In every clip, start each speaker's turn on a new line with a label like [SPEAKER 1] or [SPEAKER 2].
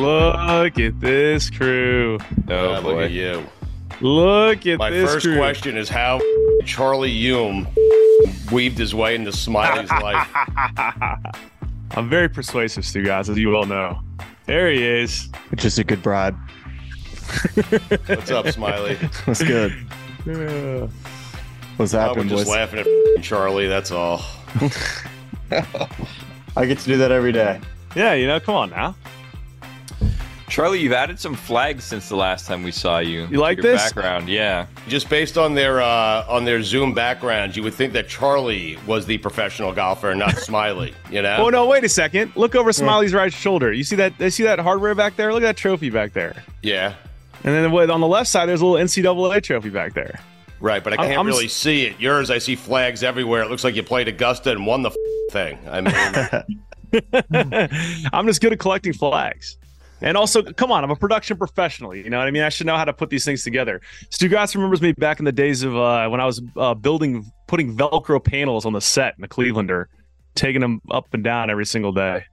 [SPEAKER 1] Look at this crew. Oh,
[SPEAKER 2] Uh,
[SPEAKER 1] boy.
[SPEAKER 2] look at you.
[SPEAKER 1] Look at
[SPEAKER 2] My
[SPEAKER 1] this
[SPEAKER 2] first
[SPEAKER 1] crew.
[SPEAKER 2] question is how Charlie Hulme weaved his way into Smylie's life.
[SPEAKER 1] I'm very persuasive, Stugotz, as you all know. There he is.
[SPEAKER 3] Which is a good bribe.
[SPEAKER 2] What's up, Smylie?
[SPEAKER 3] What's good.
[SPEAKER 1] Yeah.
[SPEAKER 3] What's
[SPEAKER 2] we're
[SPEAKER 3] happening,
[SPEAKER 2] just
[SPEAKER 3] boys?
[SPEAKER 2] laughing at Charlie. That's all.
[SPEAKER 3] I get to do that every day.
[SPEAKER 1] Yeah, you know, come on now.
[SPEAKER 4] Charlie, you've added some flags since the last time we saw you.
[SPEAKER 1] You like
[SPEAKER 4] Your
[SPEAKER 1] this?
[SPEAKER 4] background? Yeah.
[SPEAKER 2] Just based on their uh, on their Zoom background, you would think that Charlie was the professional golfer, not Smylie. You know?
[SPEAKER 1] Oh no, wait a second. Look over Smylie's right shoulder. You see that? You see that hardware back there? Look at that trophy back there.
[SPEAKER 2] Yeah.
[SPEAKER 1] And then on the left side, there's a little NCAA trophy back there.
[SPEAKER 2] Right, but I can't
[SPEAKER 1] I'm
[SPEAKER 2] really
[SPEAKER 1] s-
[SPEAKER 2] see it. Yours, I see flags everywhere. It looks like you played Augusta and won the f- thing. I mean,
[SPEAKER 1] I'm just good at collecting flags. And also, come on, I'm a production professional. You know what I mean? I should know how to put these things together. Stugotz remembers me back in the days of uh, when I was uh, building, putting Velcro panels on the set in the Clevelander, taking them up and down every single day.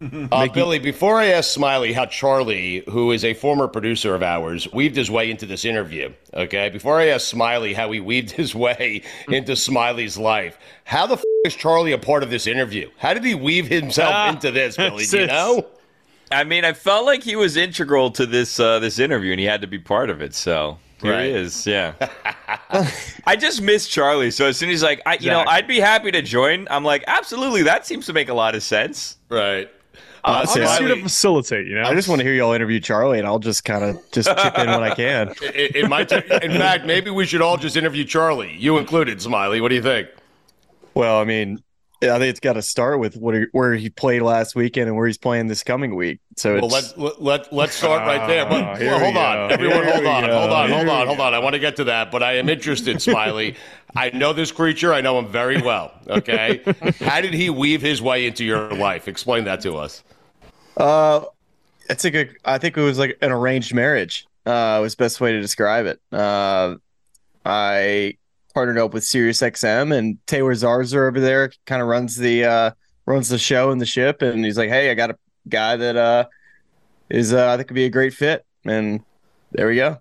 [SPEAKER 2] uh, Billy, before I ask Smylie how Charlie, who is a former producer of ours, weaved his way into this interview, okay? Before I ask Smylie how he weaved his way into Smylie's life, how the f- is Charlie a part of this interview? How did he weave himself
[SPEAKER 4] Ah,
[SPEAKER 2] into this, Billy? Do you know?
[SPEAKER 4] I mean, I felt like he was integral to this uh, this interview, and he had to be part of it. So here
[SPEAKER 2] Right.
[SPEAKER 4] he is. Yeah. I just miss Charlie. So as soon as he's like, I, you know, I'd be happy to join. I'm like, absolutely. That seems to make a lot of sense.
[SPEAKER 2] Right.
[SPEAKER 1] I'm
[SPEAKER 2] Uh,
[SPEAKER 1] just here to facilitate, you know?
[SPEAKER 3] I just want to hear y'all interview Charlie, and I'll just kind of just chip in when I can.
[SPEAKER 2] it, it might ta- in fact, maybe we should all just interview Charlie, you included, Smylie. What do you think?
[SPEAKER 3] Well, I mean, I think it's got to start with what he, where he played last weekend and where he's playing this coming week. So
[SPEAKER 2] Well, let's let, let let's start right there. But
[SPEAKER 1] Ah, here
[SPEAKER 2] well, hold on,
[SPEAKER 1] go.
[SPEAKER 2] everyone,
[SPEAKER 1] Here
[SPEAKER 2] hold on,
[SPEAKER 1] go.
[SPEAKER 2] hold on, hold on, hold on. I want to get to that, but I am interested, Smylie. I know this creature. I know him very well. Okay, how did he weave his way into your life? Explain that to us.
[SPEAKER 3] uh, it's like a, I think it was like an arranged marriage. Uh, was the best way to describe it. Uh, I partnered up with SiriusXM and Taylor Zarzour over there kind of runs the uh runs the show and the ship, and he's like, hey, I got a guy that uh is uh, I think could be a great fit, and there we go.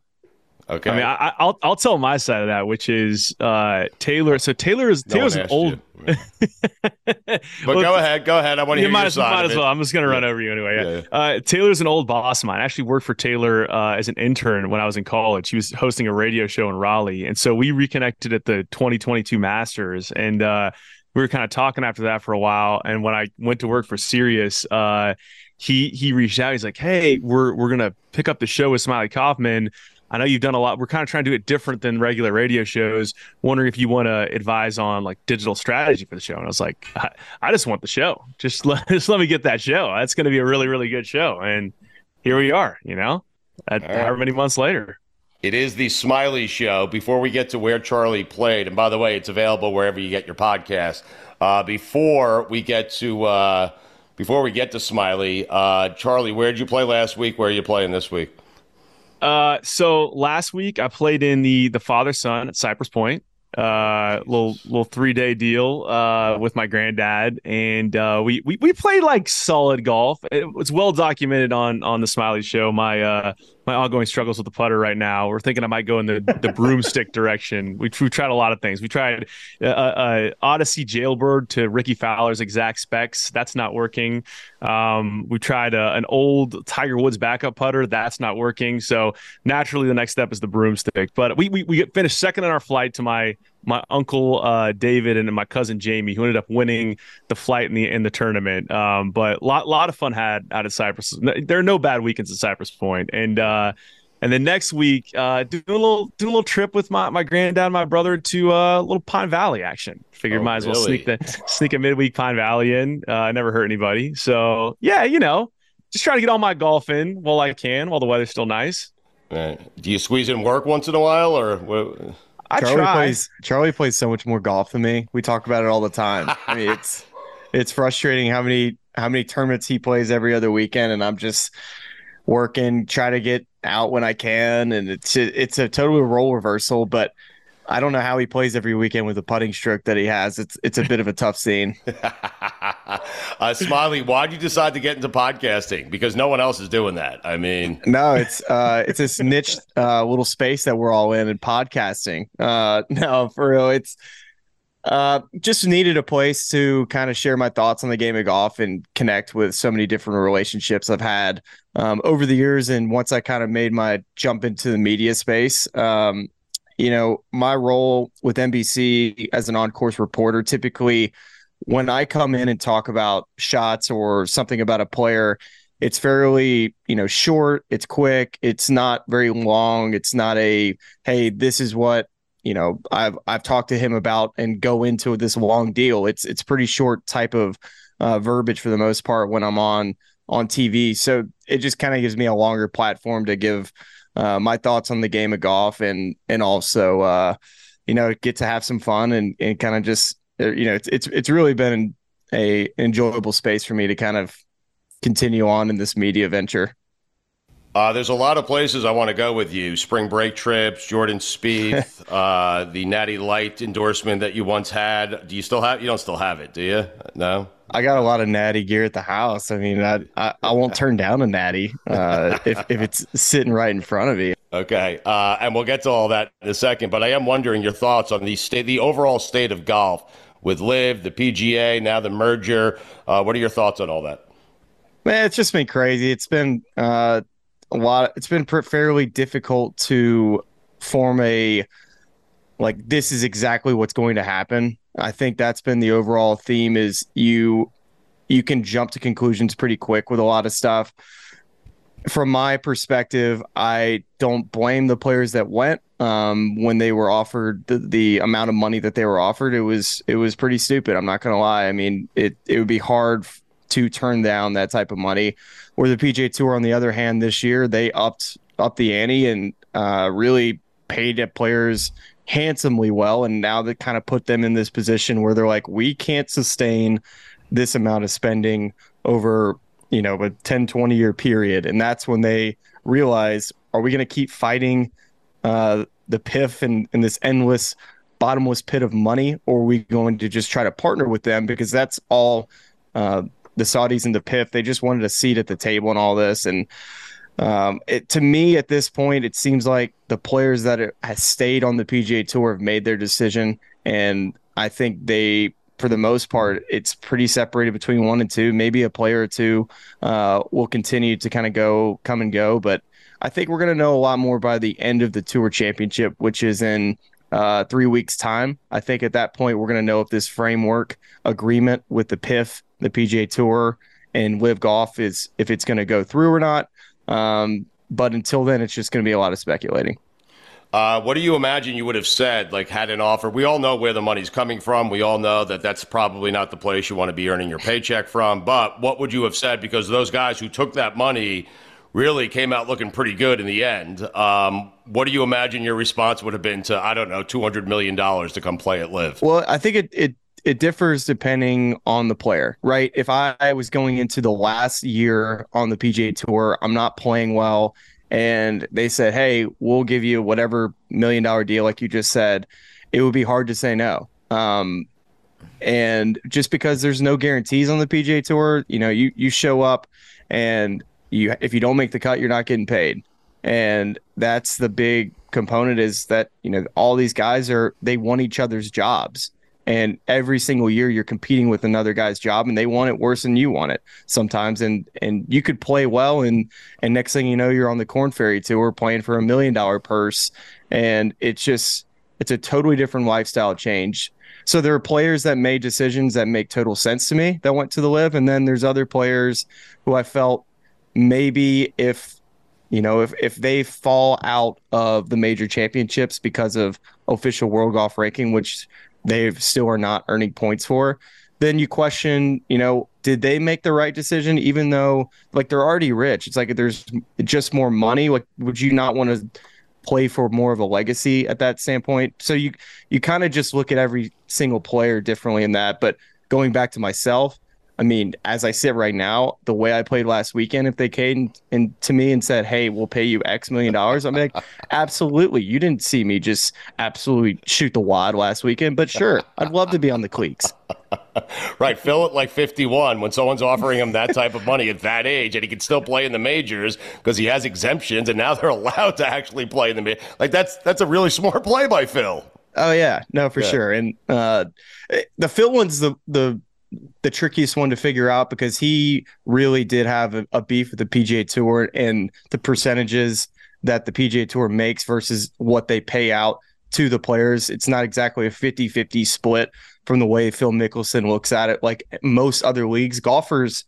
[SPEAKER 2] Okay.
[SPEAKER 1] I mean, I, I- I'll I'll tell my side of that, which is uh, Taylor. So Taylor is
[SPEAKER 2] No
[SPEAKER 1] Taylor's an old.
[SPEAKER 2] you. But go ahead, go ahead. I want to
[SPEAKER 1] You
[SPEAKER 2] hear
[SPEAKER 1] might
[SPEAKER 2] your
[SPEAKER 1] as,
[SPEAKER 2] side
[SPEAKER 1] might as well. I'm just gonna run
[SPEAKER 2] Yeah.
[SPEAKER 1] over you anyway. Yeah.
[SPEAKER 2] Yeah,
[SPEAKER 1] Uh, Taylor's an old boss of mine. I actually worked for Taylor uh, as an intern when I was in college. He was hosting a radio show in Raleigh, and so we reconnected at the 2022 Masters, and uh, we were kind of talking after that for a while. And when I went to work for Sirius, uh, he he reached out. He's like, "Hey, we're we're gonna pick up the show with Smylie Kaufman." I know you've done a lot. We're kind of trying to do it different than regular radio shows. Wondering if you want to advise on like digital strategy for the show. And I was like, I, I just want the show. Just let, just let me get that show. That's going to be a really, really good show. And here we are, you know, at,
[SPEAKER 2] right.
[SPEAKER 1] however many months later.
[SPEAKER 2] It is the Smylie Show. Before we get to where Charlie played, and by the way, it's available wherever you get your podcast. Uh, before we get to uh, before we get to Smylie, uh, Charlie, where did you play last week? Where are you playing this week?
[SPEAKER 1] Uh, so last week I played in the the father son at Cypress Point. Uh, little little three day deal uh with my granddad, and uh, we we we played like solid golf. It was well documented on on the Smylie Show. My uh my ongoing struggles with the putter right now. We're thinking I might go in the, the broomstick direction. We, we tried a lot of things. We tried uh, uh, Odyssey Jailbird to Rickie Fowler's exact specs. That's not working. Um, we tried uh, an old Tiger Woods backup putter. That's not working. So naturally, the next step is the broomstick. But we we, we finished second in our flight to my my uncle uh, David and my cousin Jamie, who ended up winning the flight in the in the tournament. Um, but a lot lot of fun had out of Cypress. There are no bad weekends at Cypress Point, and uh, and then next week, uh, doing a little doing a little trip with my my granddad, and my brother to a uh, little Pine Valley action. Figured oh, might as well sneak the sneak a midweek Pine Valley in. Uh, never hurt anybody, so yeah, you know, just trying to get all my golf in while I can, while the weather's still nice.
[SPEAKER 2] Right. Do you squeeze in work once in a while, or what?
[SPEAKER 3] I Charlie try. plays Charlie plays so much more golf than me. We talk about it all the time. I mean, it's it's frustrating how many how many tournaments he plays every other weekend, and I'm just working, try to get out when I can, and it's it's a total role reversal. But I don't know how he plays every weekend with the putting stroke that he has. It's it's a bit of a tough scene.
[SPEAKER 2] uh, Smylie, why did you decide to get into podcasting? Because no one else is doing that. I mean,
[SPEAKER 3] no, it's uh, it's this niche uh, little space that we're all in in podcasting. Uh, no, for real, it's uh, just needed a place to kind of share my thoughts on the game of golf and connect with so many different relationships I've had um, over the years. And once I kind of made my jump into the media space, um, you know, my role with NBC as an on course reporter typically when I come in and talk about shots or something about a player, it's fairly, you know, short, it's quick, it's not very long, it's not a hey, this is what, you know, I've I've talked to him about and go into this long deal. It's it's pretty short type of uh, verbiage for the most part when I'm on on TV. So it just kind of gives me a longer platform to give uh, my thoughts on the game of golf and and also uh, you know get to have some fun and and kind of just uh, you know it's it's it's really been a enjoyable space for me to kind of continue on in this media venture.
[SPEAKER 2] Uh, there's a lot of places I want to go with you. Spring break trips, Jordan Spieth, uh, the Natty Light endorsement that you once had. Do you still have? You don't still have it, do you? No.
[SPEAKER 3] I got a lot of natty gear at the house. I mean, I I, I won't turn down a natty uh, if if it's sitting right in front of me.
[SPEAKER 2] Okay, uh, and we'll get to all that in a second. But I am wondering your thoughts on the state, the overall state of golf with LIV, the PGA, now the merger. Uh, what are your thoughts on all that?
[SPEAKER 3] Man, it's just been crazy. It's been uh, a lot. It's been fairly difficult to form a like this is exactly what's going to happen I think that's been the overall theme is you you can jump to conclusions pretty quick with a lot of stuff. From my perspective, I don't blame the players that went um, when they were offered the, the amount of money that they were offered. It was it was pretty stupid. I'm not gonna lie. I mean, it it would be hard to turn down that type of money. Where the PGA Tour, on the other hand, this year they upped up the ante and uh, really paid the players handsomely well. And now that kind of put them in this position where they're like we can't sustain this amount of spending over you know a 10 20 year period. And that's when they realize are we going to keep fighting uh, the PIF and, and this endless bottomless pit of money? Or are we going to just try to partner with them? Because that's all uh, the saudis and the PIF they just wanted a seat at the table and all this and um, it, to me, at this point, it seems like the players that have stayed on the PGA Tour have made their decision, and I think they, for the most part, it's pretty separated between one and two. Maybe a player or two uh, will continue to kind of go, come and go, but I think we're going to know a lot more by the end of the Tour Championship, which is in uh, three weeks' time. I think at that point we're going to know if this framework agreement with the PIF, the PGA Tour, and LIV Golf is if it's going to go through or not. Um, but until then, it's just going to be a lot of speculating.
[SPEAKER 2] Uh, what do you imagine you would have said, like, had an offer? We all know where the money's coming from. We all know that that's probably not the place you want to be earning your paycheck from. But what would you have said? Because those guys who took that money really came out looking pretty good in the end. Um, what do you imagine your response would have been to, I don't know, $200 million to come play at Live?
[SPEAKER 3] Well, I think it, it it differs depending on the player, right? If I was going into the last year on the PGA Tour, I'm not playing well, and they said, "Hey, we'll give you whatever million dollar deal," like you just said, it would be hard to say no. Um, and just because there's no guarantees on the PGA Tour, you know, you you show up and you if you don't make the cut, you're not getting paid. and that's the big component is that you know all these guys are they want each other's jobs and every single year you're competing with another guy's job and they want it worse than you want it sometimes. And and you could play well and and next thing you know you're on the Korn Ferry tour playing for a million dollar purse. And it's just it's a totally different lifestyle change. So there are players that made decisions that make total sense to me that went to the LIV. And then there's other players who I felt maybe if you know if if they fall out of the major championships because of official world golf ranking which they still are not earning points for, then you question, you know, did they make the right decision even though like they're already rich? It's like there's just more money. Like, would you not want to play for more of a legacy at that standpoint? So you you kind of just look at every single player differently in that. But going back to myself, I mean, as I sit right now, the way I played last weekend, if they came and to me and said, "Hey, we'll pay you X million dollars," I'm like, "Absolutely." You didn't see me just absolutely shoot the wad last weekend, but sure, I'd love to be on the cleats.
[SPEAKER 2] right, Phil at like 51 when someone's offering him that type of money at that age, and he can still play in the majors because he has exemptions, and now they're allowed to actually play in the majors. Like that's that's a really smart play by Phil.
[SPEAKER 3] Oh yeah, no, for yeah. sure. And uh, the Phil one's the the the trickiest one to figure out because he really did have a, a, beef with the PGA Tour and the percentages that the PGA Tour makes versus what they pay out to the players. It's not exactly a 50 50 split from the way Phil Mickelson looks at it. Like most other leagues, golfers,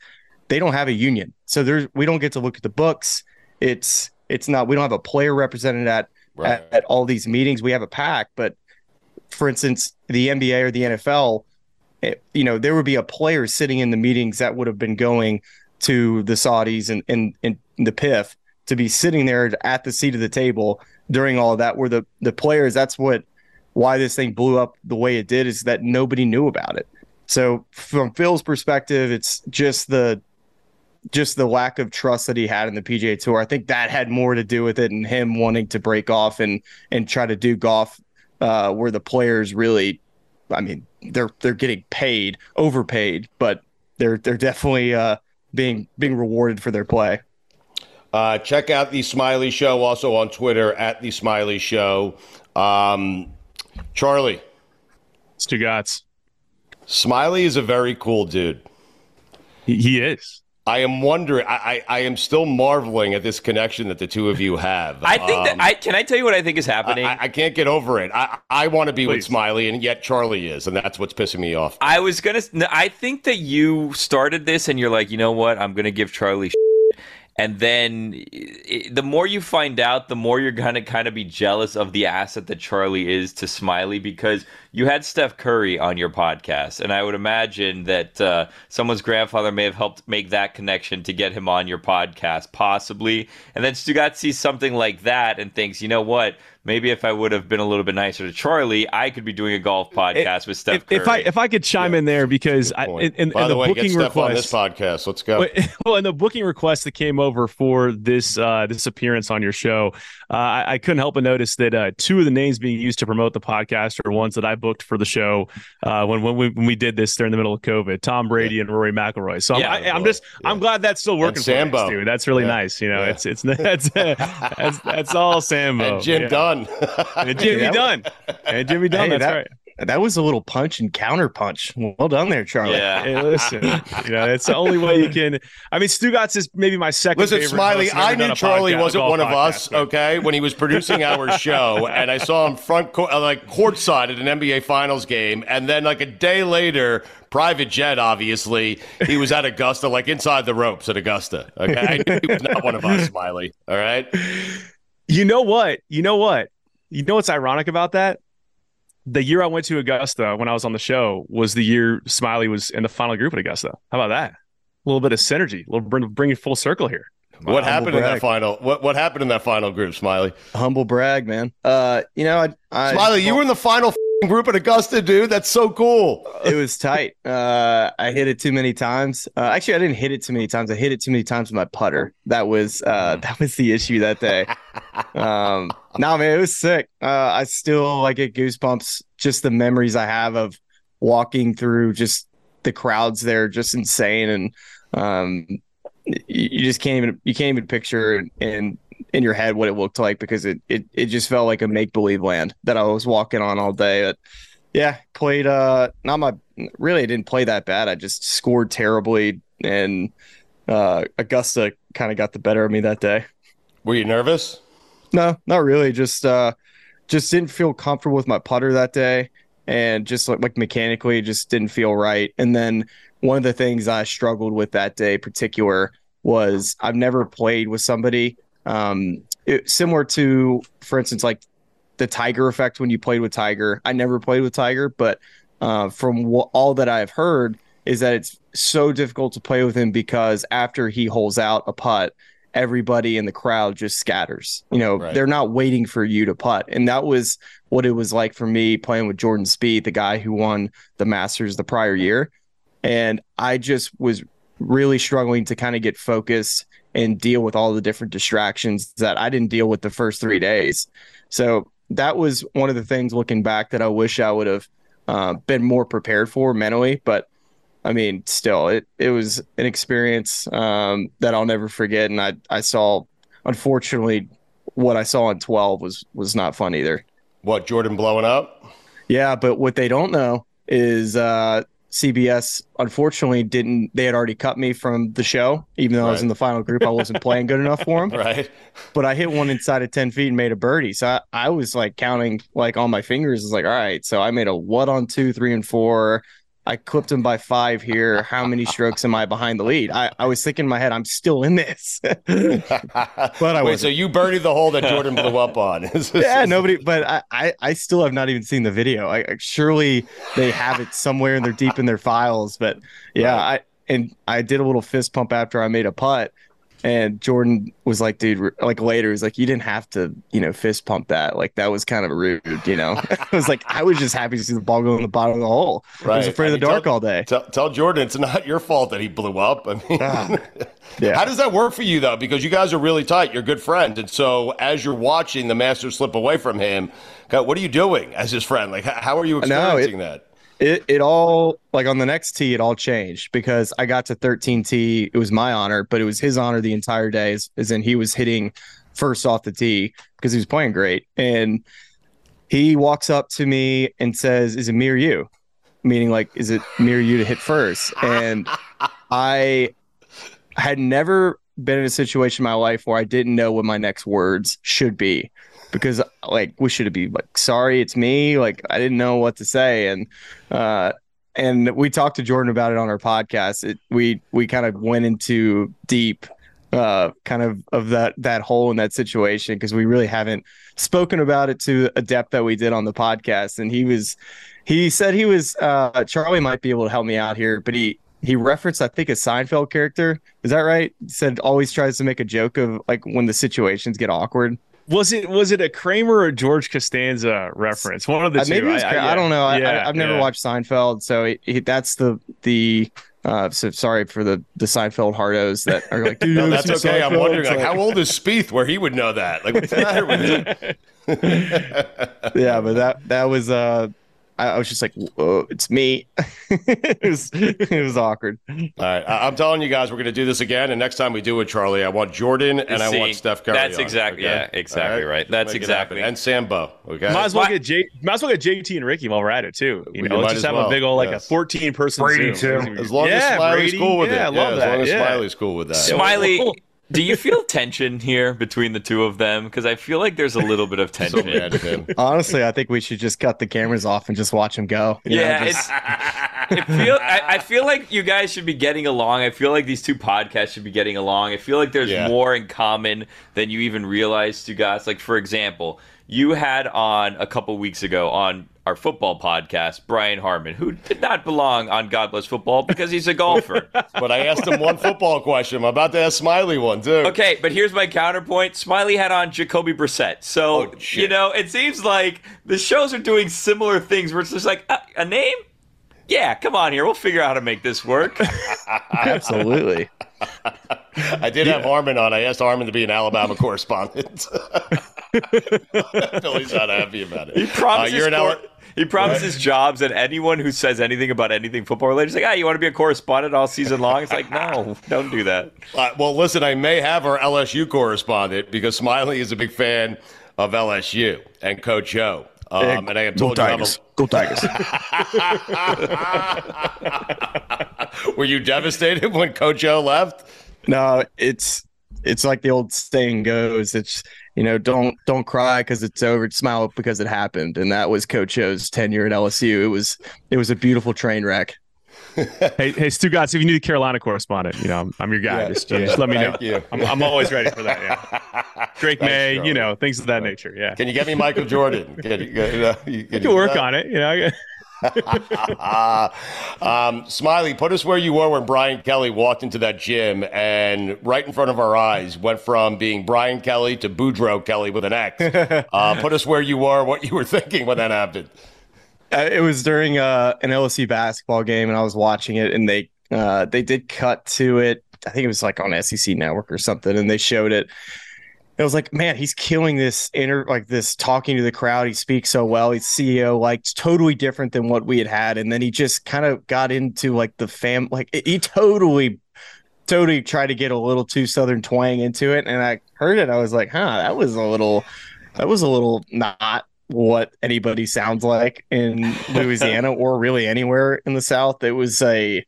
[SPEAKER 3] they don't have a union. So there's, we don't get to look at the books. It's, it's not, we don't have a player represented at, right. at, at all these meetings. We have a pack, but for instance, the NBA or the NFL, it, you know, there would be a player sitting in the meetings that would have been going to the Saudis and, and, and the PIF to be sitting there at the seat of the table during all of that, where the, the players, that's what, why this thing blew up the way it did is that nobody knew about it. So from Phil's perspective, it's just the, just the lack of trust that he had in the PGA Tour. I think that had more to do with it and him wanting to break off and and try to do golf uh, where the players really, I mean, they're they're getting paid, overpaid, but they're they're definitely uh, being being rewarded for their play.
[SPEAKER 2] Uh, check out the Smylie Show also on Twitter at the Smylie Show. Um, Charlie,
[SPEAKER 1] Stugotz.
[SPEAKER 2] Smylie is a very cool dude.
[SPEAKER 1] He, he is.
[SPEAKER 2] I am wondering. I, I, I, am still marveling at this connection that the two of you have.
[SPEAKER 4] I think um, that I can I tell you what I think is happening.
[SPEAKER 2] I, I can't get over it. I I want to be Please. with Smylie, and yet Charlie is, and that's what's pissing me off.
[SPEAKER 4] I was gonna. I think that you started this, and you're like, you know what? I'm gonna give Charlie and then the more you find out, the more you're to kind of be jealous of the asset that Charlie is to Smylie because you had Steph Curry on your podcast. And I would imagine that uh, someone's grandfather may have helped make that connection to get him on your podcast, possibly. And then Stugotz sees something like that and thinks, you know what? Maybe if I would have been a little bit nicer to Charlie, I could be doing a golf podcast it, with Steph. If,
[SPEAKER 1] if, I if I could chime yeah. in there because I, in, in,
[SPEAKER 2] By
[SPEAKER 1] in
[SPEAKER 2] the,
[SPEAKER 1] the
[SPEAKER 2] way,
[SPEAKER 1] booking
[SPEAKER 2] get
[SPEAKER 1] request
[SPEAKER 2] on this podcast. Let's go.
[SPEAKER 1] Well, in the booking request that came over for this uh, this appearance on your show, I, I, couldn't help but notice that uh, two of the names being used to promote the podcast are ones that I booked for the show uh, when when we, when we did this during the middle of COVID. Tom Brady yeah. and Rory McIlroy. So yeah, I'm, I, am just yeah. I'm glad that's still working. And Sambo, dude. That's really nice. You know, it's it's that's that's, that's all Sambo.
[SPEAKER 2] And Jim Dunn.
[SPEAKER 1] and Jimmy Dunn. And Jimmy Dunn. Hey, that's that, right
[SPEAKER 3] that was a little punch and counter punch. Well done there, Charlie.
[SPEAKER 1] Yeah. Hey, listen, you know, it's the only way you can. I mean, Stugotz is maybe my second.
[SPEAKER 2] Listen, Smylie, I knew Charlie podcast, wasn't one of us. But... Okay, when he was producing our show, and I saw him front court, uh, like courtside at an NBA Finals game, and then like a day later, private jet. Obviously, he was at Augusta, like inside the ropes at Augusta. Okay, I knew he was not one of us, Smylie. All right.
[SPEAKER 1] You know what? You know what? You know what's ironic about that? The year I went to Augusta when I was on the show was the year Smylie was in the final group at Augusta. How about that? A little bit of synergy, a little bring, bring it full circle here.
[SPEAKER 2] What happened in that final? What what happened in that final group, Smylie?
[SPEAKER 3] Humble brag, man. Uh, you know, I, I
[SPEAKER 2] Smylie, well, you were in the final group at Augusta, dude. That's so cool.
[SPEAKER 3] It was tight. Uh, I hit it too many times. Uh, actually, I didn't hit it too many times. I hit it too many times with my putter. That was uh, that was the issue that day. um, no, man, it was sick. Uh, I still like get goosebumps. Just the memories I have of walking through just the crowds there, just insane, and um, you, just can't even you can't even picture and in your head what it looked like because it it, it just felt like a make believe land that I was walking on all day. But yeah, played uh not my really I didn't play that bad. I just scored terribly and uh Augusta kind of got the better of me that day.
[SPEAKER 2] Were you nervous?
[SPEAKER 3] No, not really. Just uh just didn't feel comfortable with my putter that day and just like, like mechanically just didn't feel right. And then one of the things I struggled with that day particular was I've never played with somebody um it, similar to for instance like the Tiger effect when you played with Tiger. I never played with Tiger, but uh, from w- all that I've heard is that it's so difficult to play with him because after he holes out a putt, everybody in the crowd just scatters. You know, right. they're not waiting for you to putt. And that was what it was like for me playing with Jordan Spieth, the guy who won the Masters the prior year. And I just was really struggling to kind of get focused and deal with all the different distractions that I didn't deal with the first three days. So that was one of the things looking back that I wish I would have uh, been more prepared for mentally. But I mean, still, it it was an experience um, that I'll never forget, and I I saw, unfortunately, what I saw in twelve was was not fun either.
[SPEAKER 2] What Jordan blowing up?
[SPEAKER 3] Yeah, but what they don't know is uh, CBS unfortunately didn't. They had already cut me from the show, even though right. I was in the final group. I wasn't playing good enough for them.
[SPEAKER 2] Right.
[SPEAKER 3] But I hit one inside of ten feet and made a birdie. So I, I was like counting like on my fingers. Is like, all right. So I made a what on two, three, and four. I clipped him by five here. How many strokes am I behind the lead? I, I was thinking in my head, I'm still in this. but
[SPEAKER 2] I was so you birdied the hole that Jordan blew up on.
[SPEAKER 3] yeah, nobody. But I, I, I, still have not even seen the video. I, surely they have it somewhere and they're deep in their files. But yeah, right. I and I did a little fist pump after I made a putt, and Jordan was like, dude, like later, he's like, you didn't have to, you know, fist pump that. Like that was kind of rude, you know. I was like, I was just happy to see the ball go in the bottom of the hole. Right. I was afraid I mean, of the dark
[SPEAKER 2] tell,
[SPEAKER 3] all day.
[SPEAKER 2] Tell, tell, Jordan it's not your fault that he blew up. I mean, ah, yeah. How does that work for you though? Because you guys are really tight. You're good friends, and so as you're watching the master slip away from him, God, what are you doing as his friend? Like, how are you experiencing no, it, that?
[SPEAKER 3] It it all like on the next tee it all changed because I got to 13 tee. It was my honor, but it was his honor the entire day. As, as in he was hitting first off the tee because he was playing great. And he walks up to me and says, "Is it me or you?" Meaning like, is it me or you to hit first? And I had never been in a situation in my life where I didn't know what my next words should be because like we should be like sorry it's me like i didn't know what to say. And uh and we talked to jordan about it on our podcast. It, we we kind of went into deep uh kind of of that that hole in that situation because we really haven't spoken about it to a depth that we did on the podcast. And he was he said he was uh charlie might be able to help me out here but he he referenced i think a seinfeld character. Is that right? Said always tries to make a joke of like when the situations get awkward
[SPEAKER 1] was it was it a Kramer or George Costanza reference? One of the uh, two.
[SPEAKER 3] Maybe I, I, I, don't know. Yeah, I, have never yeah. watched Seinfeld, so it, it, that's the the. Uh, so sorry for the the Seinfeld hardos that are like,
[SPEAKER 2] no, that's okay. Seinfeld? I'm wondering, like, how old is Spieth where he would know that? Like, what's the matter with him?
[SPEAKER 3] yeah, but that that was uh I, I was just like, it's me. it was it was awkward.
[SPEAKER 2] All right, I, am telling you guys, we're going to do this again, and next time we do it, Charlie, I want Jordan and See, I want Steph Curry.
[SPEAKER 4] That's exactly, okay? yeah, exactly right. right. That's exactly,
[SPEAKER 2] and Sambo. Okay,
[SPEAKER 1] might as well get J, might as well get JT and Rickie while we're at it too. You we know, let's just have well. a big old like yes. a 14 person
[SPEAKER 2] Brady Zoom. too. As long yeah, as Smylie's Brady, cool with yeah, it. I love yeah, that. As long as yeah. Smylie's cool with that.
[SPEAKER 4] Smylie. Do you feel tension here between the two of them? Because I feel like there's a little bit of tension.
[SPEAKER 3] so Honestly, I think we should just cut the cameras off and just watch them go.
[SPEAKER 4] yeah, know, just... it feel, I, I, feel like you guys should be getting along. I feel like these two podcasts should be getting along. I feel like there's yeah. more in common than you even realize to guys. Like, for example, you had on a couple weeks ago on our football podcast, Brian Harman, who did not belong on God Bless Football because he's a golfer.
[SPEAKER 2] but I asked him one football question. I'm about to ask Smylie one too.
[SPEAKER 4] Okay, but here's my counterpoint. Smylie had on Jacoby Brissett. So, oh, you know, it seems like the shows are doing similar things where it's just like uh, a name? Yeah, come on here. We'll figure out how to make this work.
[SPEAKER 3] Absolutely.
[SPEAKER 2] I did yeah. have Harman on. I asked Harman to be an Alabama correspondent. Billy's not happy about it.
[SPEAKER 4] He promises,
[SPEAKER 2] Uh, you're an
[SPEAKER 4] cor-
[SPEAKER 2] L-
[SPEAKER 4] he promises jobs, and anyone who says anything about anything football related is like, ah, you want to be a correspondent all season long? It's like, no, don't do that.
[SPEAKER 2] Uh, well, listen, I may have our LSU correspondent because Smylie is a big fan of LSU and Coach O. Um, and I have
[SPEAKER 3] Go
[SPEAKER 2] told you, I'm
[SPEAKER 3] Tigers. Go Tigers.
[SPEAKER 2] were you devastated when Coach O left?
[SPEAKER 3] no, it's it's like the old saying goes. It's you know, don't don't cry because it's over. Smile because it happened, and that was Coach O's tenure at LSU. It was it was a beautiful train wreck.
[SPEAKER 1] hey, hey, Stugotz, if you need a Carolina correspondent, you know, I'm, I'm your guy.
[SPEAKER 2] Yeah,
[SPEAKER 1] just,
[SPEAKER 2] yeah,
[SPEAKER 1] just let me know.
[SPEAKER 2] you.
[SPEAKER 1] I'm, I'm always ready for that. Yeah. Drake
[SPEAKER 2] Thanks,
[SPEAKER 1] May,
[SPEAKER 2] Charlie.
[SPEAKER 1] you know, things of that nature. Yeah.
[SPEAKER 2] Can you get me Michael Jordan? Can you, can, uh, you, can
[SPEAKER 1] You can work on it. You know,
[SPEAKER 2] um, Smylie, put us where you were when Brian Kelly walked into that gym and right in front of our eyes went from being Brian Kelly to Boudreaux Kelly with an X. Uh, put us where you were, what you were thinking when that happened.
[SPEAKER 3] Uh, it was during uh, an LSU basketball game, and I was watching it, and they uh, they did cut to it. I think it was like on SEC Network or something, and they showed it. It was like, man, he's killing this inner like this talking to the crowd. He speaks so well. He's CEO, like totally different than what we had had. And then he just kind of got into like the fam, like he totally, totally tried to get a little too southern twang into it. And I heard it, I was like, huh, that was a little, that was a little not what anybody sounds like in Louisiana or really anywhere in the South. It was a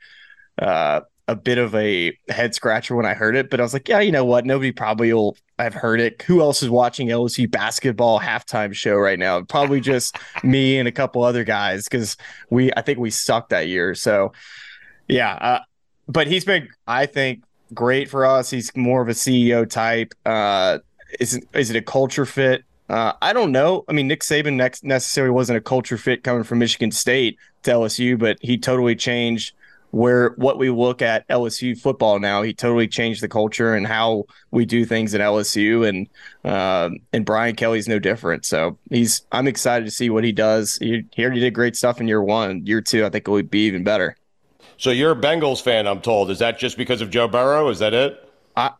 [SPEAKER 3] uh, a bit of a head scratcher when I heard it, but I was like, yeah, you know what? Nobody probably will I've heard it. Who else is watching LSU basketball halftime show right now? Probably just me and a couple other guys because we I think we sucked that year. So yeah, uh, but he's been I think great for us. He's more of a CEO type. Uh, is is it a culture fit? Uh, I don't know. I mean, Nick Saban next necessarily wasn't a culture fit coming from Michigan State to LSU, but he totally changed where what we look at LSU football now. He totally changed the culture and how we do things at LSU, and um, and Brian Kelly's no different. So he's I'm excited to see what he does. He, he already did great stuff in year one. Year two, I think it would be even better.
[SPEAKER 2] So you're a Bengals fan, I'm told. Is that just because of Joe Burrow? Is that it?
[SPEAKER 3] I,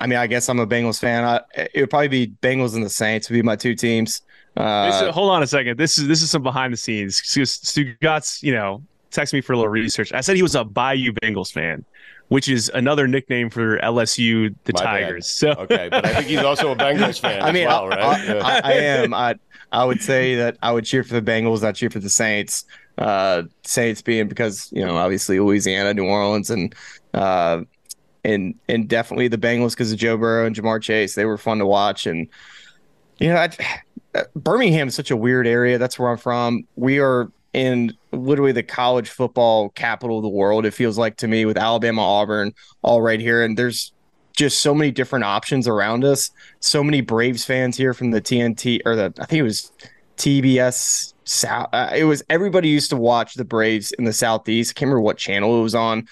[SPEAKER 3] I mean, I guess I'm a Bengals fan. I, it would probably be Bengals and the Saints would be my two teams. Uh,
[SPEAKER 1] This hold on a second. This is this is some behind the scenes. Stugotz, you know, text me for a little research. I said he was a Bayou Bengals fan, which is another nickname for LSU, the
[SPEAKER 2] My bad.
[SPEAKER 1] Tigers. So
[SPEAKER 2] Okay, but I think he's also a Bengals fan
[SPEAKER 3] I mean,
[SPEAKER 2] as well,
[SPEAKER 3] I,
[SPEAKER 2] right?
[SPEAKER 3] I,
[SPEAKER 2] Yeah.
[SPEAKER 3] I, I am. I I would say that I would cheer for the Bengals. I cheer for the Saints. Uh, Saints being because you know obviously Louisiana, New Orleans, and uh, and and definitely the Bengals because of Joe Burrow and Ja'Marr Chase. They were fun to watch, and you know, I, Birmingham is such a weird area. That's where I'm from. We are in literally the college football capital of the world. It feels like to me with Alabama, Auburn, all right here, and there's just so many different options around us. So many Braves fans here from the TNT or the I think it was TBS South. Uh, it was everybody used to watch the Braves in the Southeast. I can't remember what channel it was on,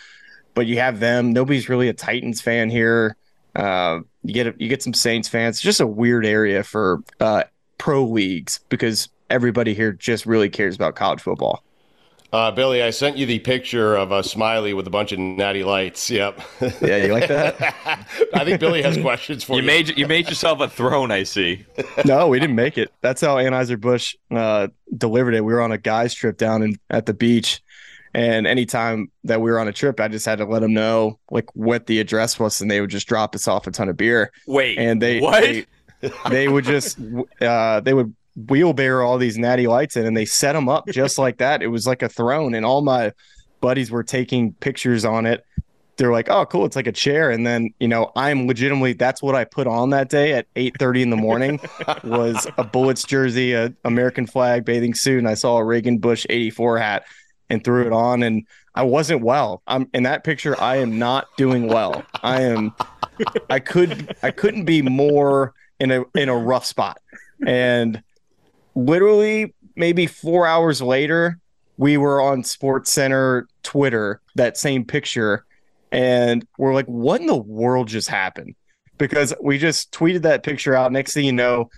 [SPEAKER 3] but you have them. Nobody's really a Titans fan here. Uh, you get you get some Saints fans. It's just a weird area for uh, pro leagues because everybody here just really cares about college football.
[SPEAKER 2] Uh, Billy, I sent you the picture of a Smylie with a bunch of natty lights. Yep.
[SPEAKER 3] Yeah, you like that?
[SPEAKER 2] I think Billy has questions for you.
[SPEAKER 4] You made you made yourself a throne. I see.
[SPEAKER 3] no, we didn't make it. That's how Anheuser Busch uh, delivered it. We were on a guys trip down in, at the beach, and anytime that we were on a trip, I just had to let them know like what the address was, and they would just drop us off a ton of beer.
[SPEAKER 4] Wait,
[SPEAKER 3] And they
[SPEAKER 4] what?
[SPEAKER 3] they, they would just uh, they would wheelbarrow all these natty lights in, and they set them up just like that. It was like a throne, and all my buddies were taking pictures on it. They're like, "Oh, cool! It's like a chair." And then, you know, I'm legitimately that's what I put on that day at 8:30 in the morning was a Bullets jersey, a American flag bathing suit, and I saw a Reagan Bush 84 hat and threw it on. And I wasn't well. I'm in that picture. I am not doing well. I am. I could. I couldn't be more in a in a rough spot. And literally, maybe four hours later, we were on Sports Center Twitter that same picture, and we're like, "What in the world just happened?" Because we just tweeted that picture out. Next thing you know,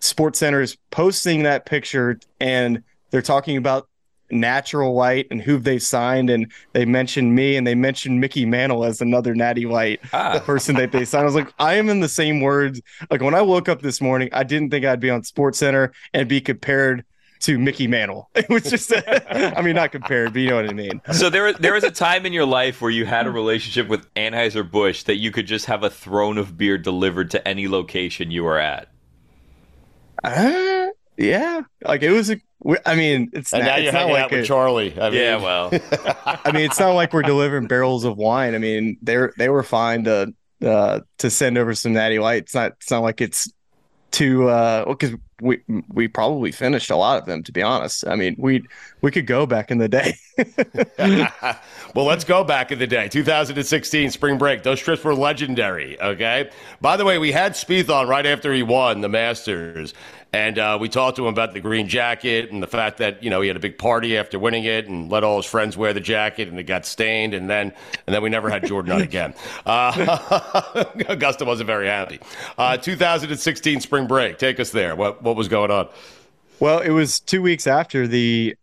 [SPEAKER 3] Sports Center is posting that picture, and they're talking about natural white and who they signed, and they mentioned me and they mentioned Mickey Mantle as another natty white
[SPEAKER 4] Ah.
[SPEAKER 3] person that they signed. I was like, I am in the same words. Like when I woke up this morning, I didn't think I'd be on Sports Center and be compared to Mickey Mantle. It was just, I mean, not compared, but you know what I mean.
[SPEAKER 4] So there, there was a time in your life where you had a relationship with Anheuser Busch that you could just have a throne of beer delivered to any location you were at.
[SPEAKER 3] Uh, yeah, like it was a. we- I mean, it's
[SPEAKER 2] And
[SPEAKER 3] not,
[SPEAKER 2] now you're
[SPEAKER 3] not
[SPEAKER 2] hanging
[SPEAKER 3] like
[SPEAKER 2] out with Charlie. I mean,
[SPEAKER 4] Yeah, well,
[SPEAKER 3] I mean, it's not like we're delivering barrels of wine. I mean, they're they were fine to uh to send over some natty white. It's not it's not like it's too uh because we we probably finished a lot of them to be honest. I mean, we we could go back in the day.
[SPEAKER 2] well, let's go back in the day. 2016 spring break. Those trips were legendary. Okay. By the way, we had Spieth on right after he won the Masters, and uh, we talked to him about the green jacket and the fact that you know he had a big party after winning it and let all his friends wear the jacket and it got stained, and then and then we never had Jordan on again. Uh, Augusta wasn't very happy. Uh, 2016 spring break. Take us there. What what was going on?
[SPEAKER 3] Well, it was two weeks after the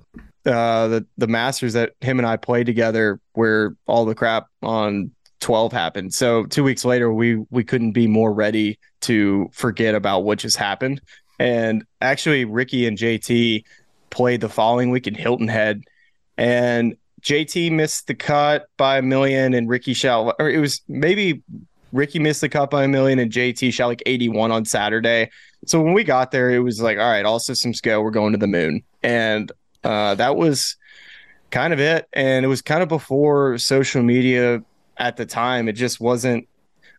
[SPEAKER 3] uh the the Masters that him and I played together, where all the crap on twelve happened. So two weeks later, we we couldn't be more ready to forget about what just happened. And actually, Rickie and JT played the following week in Hilton Head, and JT missed the cut by a million, and Rickie shot. Or it was maybe Rickie missed the cut by a million, and JT shot like eighty one on Saturday. So when we got there, it was like, all right, all systems go. We're going to the moon, and uh, that was kind of it. And it was kind of before social media at the time. It just wasn't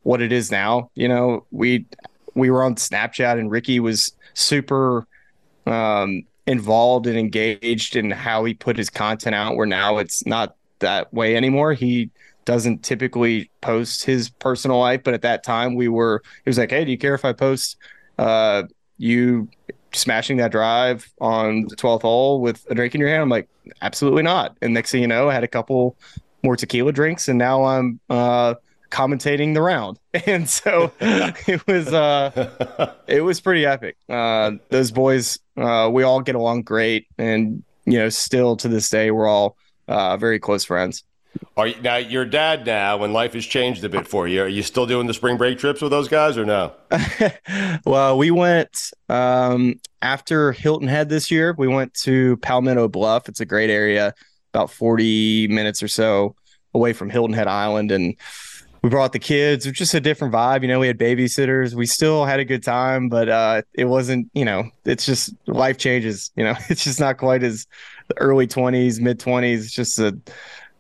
[SPEAKER 3] what it is now. You know, we we were on Snapchat, and Rickie was super um, involved and engaged in how he put his content out. Where now it's not that way anymore. He doesn't typically post his personal life, but at that time we were. He was like, "Hey, do you care if I post uh, you smashing that drive on the twelfth hole with a drink in your hand?" I'm like, "Absolutely not." And next thing you know, I had a couple more tequila drinks, and now I'm uh, commentating the round. And so it was uh, it was pretty epic. Uh, those boys, uh, we all get along great, and you know, still to this day, we're all uh, very close friends.
[SPEAKER 2] Are you, now your dad now when life has changed a bit for you? Are you still doing the spring break trips with those guys or no?
[SPEAKER 3] well, we went um, after Hilton Head this year. We went to Palmetto Bluff. It's a great area, about 40 minutes or so away from Hilton Head Island. And we brought the kids. It was just a different vibe. You know, we had babysitters. We still had a good time, but uh, it wasn't, you know, it's just life changes. You know, it's just not quite as the early 20s, mid 20s. It's just a,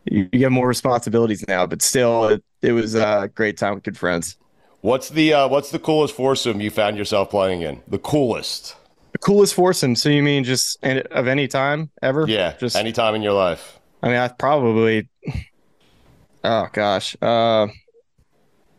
[SPEAKER 3] you, get more responsibilities now, but still, it, it was a great time with good friends.
[SPEAKER 2] What's the uh, what's the coolest foursome you found yourself playing in? The coolest.
[SPEAKER 3] The coolest foursome. So you mean just of any time ever?
[SPEAKER 2] Yeah,
[SPEAKER 3] Just
[SPEAKER 2] any time in your life.
[SPEAKER 3] I mean, I probably. Oh gosh, uh,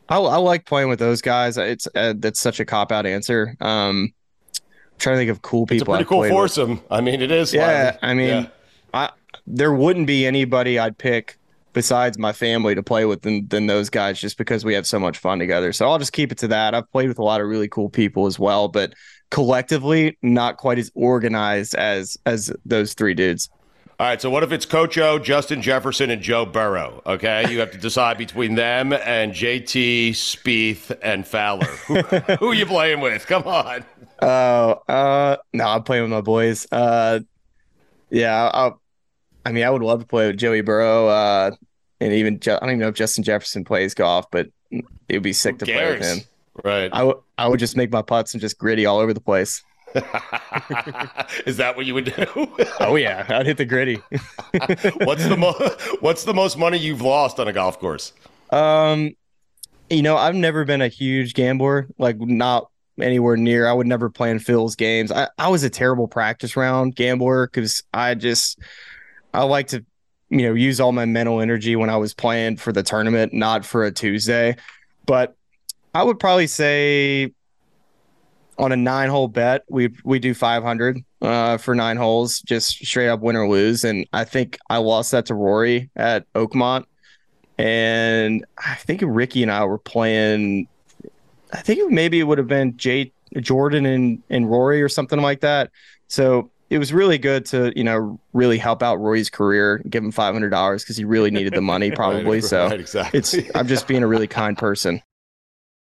[SPEAKER 3] I I like playing with those guys. It's uh, that's such a cop out answer. Um, I'm trying to think of cool
[SPEAKER 2] It's a
[SPEAKER 3] people.
[SPEAKER 2] pretty
[SPEAKER 3] I've
[SPEAKER 2] cool
[SPEAKER 3] played with.
[SPEAKER 2] foursome. I mean, it is.
[SPEAKER 3] Yeah,
[SPEAKER 2] Smiley.
[SPEAKER 3] I mean,
[SPEAKER 2] Yeah.
[SPEAKER 3] I there wouldn't be anybody I'd pick besides my family to play with than than those guys, just because we have so much fun together. So I'll just keep it to that. I've played with a lot of really cool people as well, but collectively, not quite as organized as as those three dudes.
[SPEAKER 2] All right. So what if it's Coach O, Justin Jefferson, and Joe Burrow? Okay, you have to decide between them and JT, Spieth, and Fowler. Who, who are you playing with? Come on.
[SPEAKER 3] Oh, uh, no, I'm playing with my boys. Uh, yeah, I, I mean, I would love to play with Joey Burrow. Uh, and even Ju- I don't even know if Justin Jefferson plays golf, but it would be sick to play with
[SPEAKER 2] cares?
[SPEAKER 3] him.
[SPEAKER 2] Right.
[SPEAKER 3] I would I would just make my putts and just Griddy all over the place.
[SPEAKER 2] Is that what you would do?
[SPEAKER 3] Oh yeah, I'd hit the Griddy.
[SPEAKER 2] what's the mo- What's the most money you've lost on a golf course?
[SPEAKER 3] Um, you know, I've never been a huge gambler, like not anywhere near. I would never plan Phil's games. I, I was a terrible practice round gambler because I just I like to, you know, use all my mental energy when I was playing for the tournament, not for a Tuesday. But I would probably say on a nine hole bet, we we do five hundred uh, for nine holes, just straight up win or lose. And I think I lost that to Rory at Oakmont and I think Rickie and I were playing. I think maybe it would have been Jay Jordan and and Rory or something like that. So it was really good to you know really help out Rory's career, give him five hundred dollars because he really needed the money probably.
[SPEAKER 2] Right,
[SPEAKER 3] so
[SPEAKER 2] right, exactly.
[SPEAKER 3] it's I'm just being a really kind person.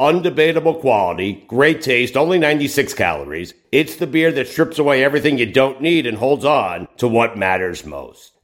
[SPEAKER 2] undebatable quality, great taste, only 96 calories. It's the beer that strips away everything you don't need and holds on to what matters most.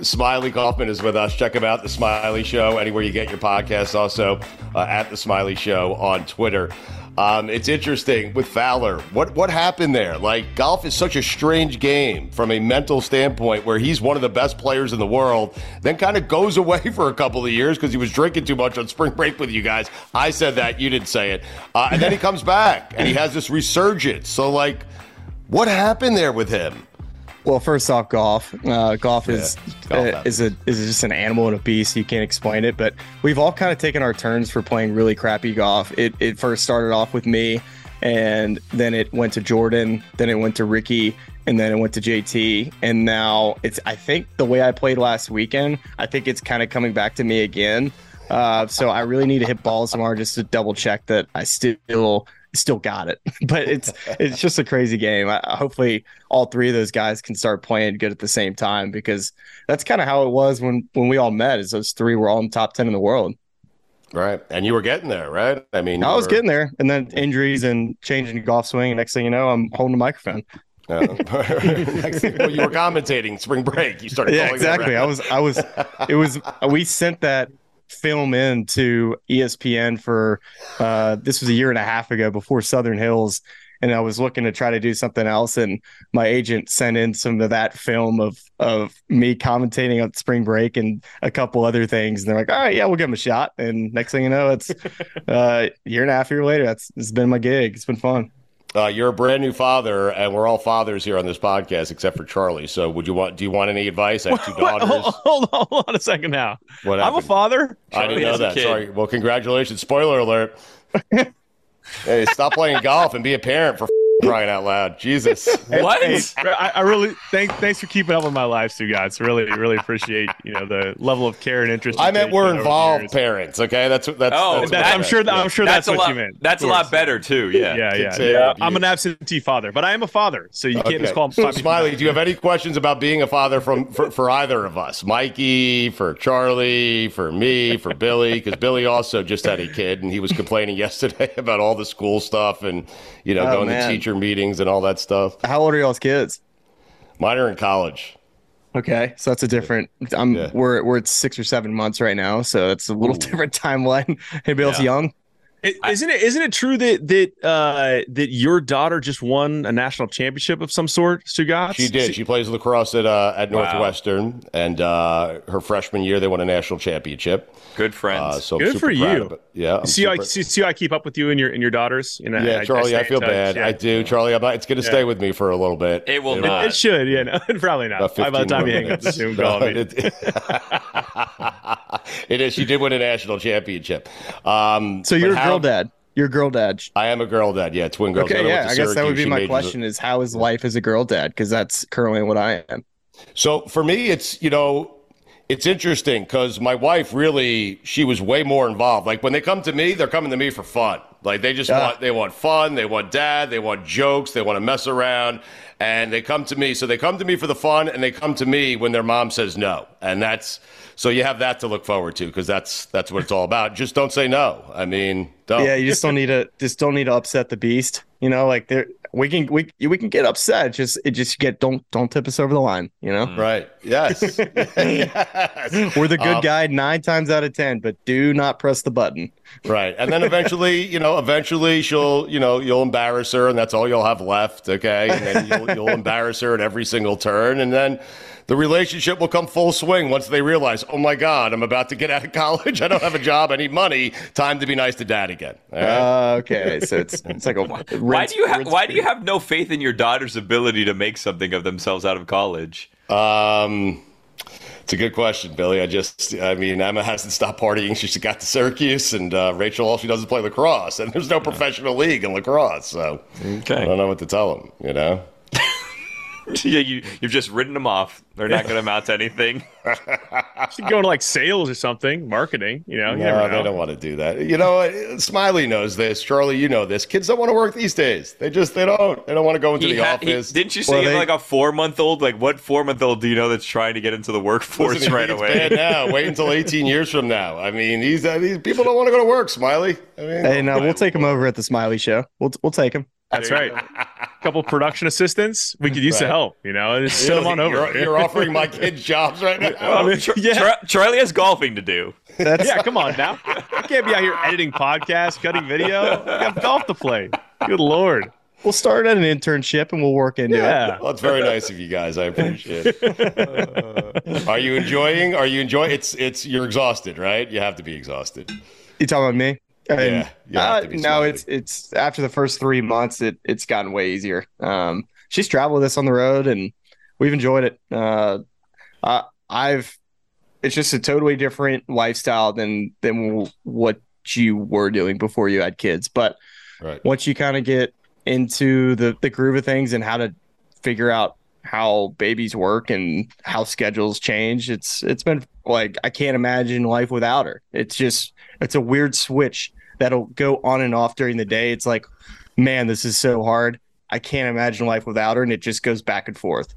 [SPEAKER 2] Smylie Kaufman is with us. Check him out, The Smylie Show, anywhere you get your podcasts. Also uh, at The Smylie Show on Twitter. Um, it's interesting with Fowler. What what happened there? Like golf is such a strange game from a mental standpoint, where he's one of the best players in the world, then kind of goes away for a couple of years because he was drinking too much on spring break with you guys. I said that, you didn't say it, uh, and then he comes back and he has this resurgence. So like, what happened there with him?
[SPEAKER 3] Well, first off, golf. Uh, golf is
[SPEAKER 2] golf
[SPEAKER 3] uh, is a is just an animal and a beast. You can't explain it. But we've all kind of taken our turns for playing really crappy golf. It it first started off with me, and then it went to Jordan, then it went to Rickie, and then it went to JT, and now it's. I think the way I played last weekend, I think it's kind of coming back to me again. Uh, so I really need to hit balls tomorrow just to double check that I still still got it. but it's it's just a crazy game. I, hopefully, all three of those guys can start playing good at the same time because that's kind of how it was when when we all met. Is those three were all in the top ten in the world.
[SPEAKER 2] Right, and you were getting there, right? I mean,
[SPEAKER 3] I was
[SPEAKER 2] were...
[SPEAKER 3] getting there, and then injuries and changing golf swing. And next thing you know, I'm holding a microphone.
[SPEAKER 2] Uh, next thing, well, you were commentating spring break. You started.
[SPEAKER 3] Yeah, exactly. I was. I was. It was. We sent that film into ESPN for uh, this was a year and a half ago before Southern Hills, and I was looking to try to do something else, and my agent sent in some of that film of of me commentating on spring break and a couple other things, and they're like, "All right, yeah, we'll give him a shot." And next thing you know, it's uh, a year and a half year later. That's it's been my gig. It's been fun.
[SPEAKER 2] Uh, you're a brand new father, and we're all fathers here on this podcast, except for Charlie. So, would you want? Do you want any advice? I have two daughters.
[SPEAKER 1] hold, hold, on, hold on a second now.
[SPEAKER 2] What
[SPEAKER 1] I'm a father.
[SPEAKER 2] I didn't know that. Sorry. Well, congratulations. Spoiler alert. hey, stop playing golf and be a parent for crying out loud. Jesus.
[SPEAKER 4] What?
[SPEAKER 1] Hey, I, I, really thank thanks for keeping up with my lives too, guys. Really, really appreciate you know the level of care and interest.
[SPEAKER 2] I meant we're involved parents. Okay, that's that's.
[SPEAKER 4] Oh,
[SPEAKER 2] that's,
[SPEAKER 1] that, I'm sure. That, I'm sure that's,
[SPEAKER 4] that's
[SPEAKER 1] what
[SPEAKER 4] lot,
[SPEAKER 1] you meant.
[SPEAKER 4] That's a lot better too. Yeah,
[SPEAKER 1] yeah, yeah. Uh, yeah. I'm an absentee father, but I am a father, so you
[SPEAKER 2] okay.
[SPEAKER 1] can't just call him.
[SPEAKER 2] Smylie, do you have any questions about being a father from for, for either of us, Mikey, for Charlie, for me, for Billy? Because Billy also just had a kid, and he was complaining yesterday about all the school stuff and you know
[SPEAKER 3] Oh,
[SPEAKER 2] going
[SPEAKER 3] man.
[SPEAKER 2] to teacher meetings and all that stuff.
[SPEAKER 3] How old are y'all's kids?
[SPEAKER 2] Mine are in college.
[SPEAKER 3] Okay, so that's a different. I'm
[SPEAKER 2] Yeah.
[SPEAKER 3] we're we're at six or seven months right now, so it's a little different timeline. Anybody else young?
[SPEAKER 1] It, isn't it? Isn't it true that that uh, that your daughter just won a national championship of some sort, Stugotz?
[SPEAKER 2] She did. She plays lacrosse at uh, at
[SPEAKER 4] Wow.
[SPEAKER 2] Northwestern, and uh, her freshman year they won a national championship.
[SPEAKER 4] Good friends.
[SPEAKER 2] Uh, so
[SPEAKER 1] Good for you.
[SPEAKER 2] Yeah, I'm
[SPEAKER 1] See how, I, see, see I keep up with you and your and your daughters. You know,
[SPEAKER 2] yeah,
[SPEAKER 1] I-
[SPEAKER 2] Charlie. I,
[SPEAKER 1] in
[SPEAKER 2] feel bad.
[SPEAKER 1] yeah.
[SPEAKER 2] I do, Charlie. I'm not, it's going to stay with me for a little bit.
[SPEAKER 4] It will
[SPEAKER 2] It'll-
[SPEAKER 4] not.
[SPEAKER 1] It should, yeah, no, probably not.
[SPEAKER 2] About
[SPEAKER 1] By the time you hang up the. Zoom call, I
[SPEAKER 2] it, is. She did win a national championship. Um,
[SPEAKER 3] So you're a
[SPEAKER 2] how-
[SPEAKER 3] girl dad. You're a girl dad.
[SPEAKER 2] I am a girl dad. Yeah, twin girls.
[SPEAKER 3] Okay,
[SPEAKER 2] I
[SPEAKER 3] yeah. I guess that would be
[SPEAKER 2] She
[SPEAKER 3] my question: is how is life as a girl dad? Because that's currently what I am.
[SPEAKER 2] So for me, it's you know, it's interesting because my wife really she was way more involved. Like when they come to me, they're coming to me for fun. Like they just
[SPEAKER 3] Yeah.
[SPEAKER 2] want they want fun, they want dad, they want jokes, they want to mess around, and they come to me. So they come to me for the fun, and they come to me when their mom says no, and that's so you have that to look forward to because that's that's what it's all about. Just don't say no. I mean, don't.
[SPEAKER 3] Yeah, you just don't need to just don't need to upset the beast. You know, like there we can we we can get upset. Just it just get don't don't tip us over the line. You know,
[SPEAKER 2] Right. Yes. yes.
[SPEAKER 3] we're the good
[SPEAKER 2] Um,
[SPEAKER 3] guy nine times out of ten, but do not press the button.
[SPEAKER 2] Right. And then eventually, you know, eventually she'll, you know, you'll embarrass her and that's all you'll have left. Okay. And then you'll, you'll embarrass her at every single turn. And then the relationship will come full swing once they realize, oh my God, I'm about to get out of college. I don't have a job. I need money. Time to be nice to dad again. All right?
[SPEAKER 3] Uh, okay, so it's it's like a
[SPEAKER 4] why do you have Why do you have no faith in your daughter's ability to make something of themselves out of college?
[SPEAKER 2] Um, it's a good question, Billy. I just, I mean, Emma hasn't stopped partying. She's got to Syracuse, and uh, Rachel, all she does is play lacrosse, and there's no professional league in lacrosse. So
[SPEAKER 4] okay.
[SPEAKER 2] I don't know what to tell them, you know?
[SPEAKER 4] yeah, you you've just written them off. They're not going to amount to anything.
[SPEAKER 1] Should go into like sales or something, marketing. You know, you
[SPEAKER 2] No,
[SPEAKER 1] never
[SPEAKER 2] they
[SPEAKER 1] know.
[SPEAKER 2] don't want to do that. You know. Smylie knows this. Charlie, you know this. Kids don't want to work these days. They just, they don't. They don't want to go into
[SPEAKER 4] He
[SPEAKER 2] the
[SPEAKER 4] had- he-
[SPEAKER 2] office.
[SPEAKER 4] didn't you say
[SPEAKER 3] Well,
[SPEAKER 4] you have
[SPEAKER 3] they-
[SPEAKER 4] like a four month old? Like what four month old do you know that's trying to get into the workforce
[SPEAKER 2] Listen,
[SPEAKER 4] right
[SPEAKER 2] it's
[SPEAKER 4] away?
[SPEAKER 2] bad now. Wait until 18 years from now. I mean, these, uh, these people don't want to go to work, Smylie. I mean,
[SPEAKER 3] Hey, no, we'll take him over at the Smylie Show. We'll we'll take him.
[SPEAKER 1] That's right. A couple production assistants. We could use the
[SPEAKER 2] Right.
[SPEAKER 1] help. You know, just send them on over.
[SPEAKER 2] You're, you're offering my kids jobs right now.
[SPEAKER 4] Oh, Char- Char- Charlie has golfing to do.
[SPEAKER 3] That's
[SPEAKER 1] yeah, come on now. I can't be out here editing podcasts, cutting video. I got golf to play. Good lord.
[SPEAKER 3] we'll start at an internship and we'll work into it.
[SPEAKER 1] Yeah.
[SPEAKER 2] Well, it's very nice of you guys. I appreciate it. Are you enjoying? Are you enjoying? It's it's you're exhausted, right? You have to be exhausted.
[SPEAKER 3] You talking about me?
[SPEAKER 2] Yeah, you
[SPEAKER 3] uh, no, it's it's after the first three months, it it's gotten way easier. Um, she's traveled with us on the road, and we've enjoyed it. Uh, I, I've it's just a totally different lifestyle than than what you were doing before you had kids. But
[SPEAKER 2] Right.
[SPEAKER 3] once you kind of get into the the groove of things and how to figure out how babies work and how schedules change, it's it's been like I can't imagine life without her. It's just it's a weird switch that'll go on and off during the day. It's like, man, this is so hard. I can't imagine life without her, and it just goes back and forth.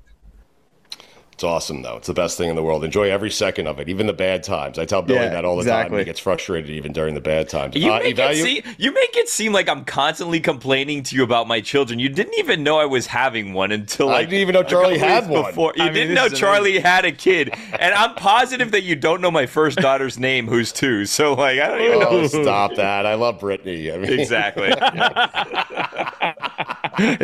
[SPEAKER 2] It's awesome though. It's the best thing in the world. Enjoy every second of it, even the bad times. I tell Billy
[SPEAKER 3] Yeah,
[SPEAKER 2] that all the time. He gets frustrated even during the bad times.
[SPEAKER 4] You
[SPEAKER 2] Uh,
[SPEAKER 4] make
[SPEAKER 2] evalu-
[SPEAKER 4] it seem you make it seem like I'm constantly complaining to you about my children. You didn't even know I was having one until
[SPEAKER 2] I
[SPEAKER 4] like
[SPEAKER 2] didn't even know Charlie had
[SPEAKER 4] weeks
[SPEAKER 2] one.
[SPEAKER 4] Before. You
[SPEAKER 1] I mean,
[SPEAKER 4] didn't know
[SPEAKER 1] is
[SPEAKER 4] Charlie had a kid, and I'm positive that you don't know my first daughter's name, who's two. So like I don't even know
[SPEAKER 2] Oh, stop that! I love Brittany. I mean,
[SPEAKER 4] exactly.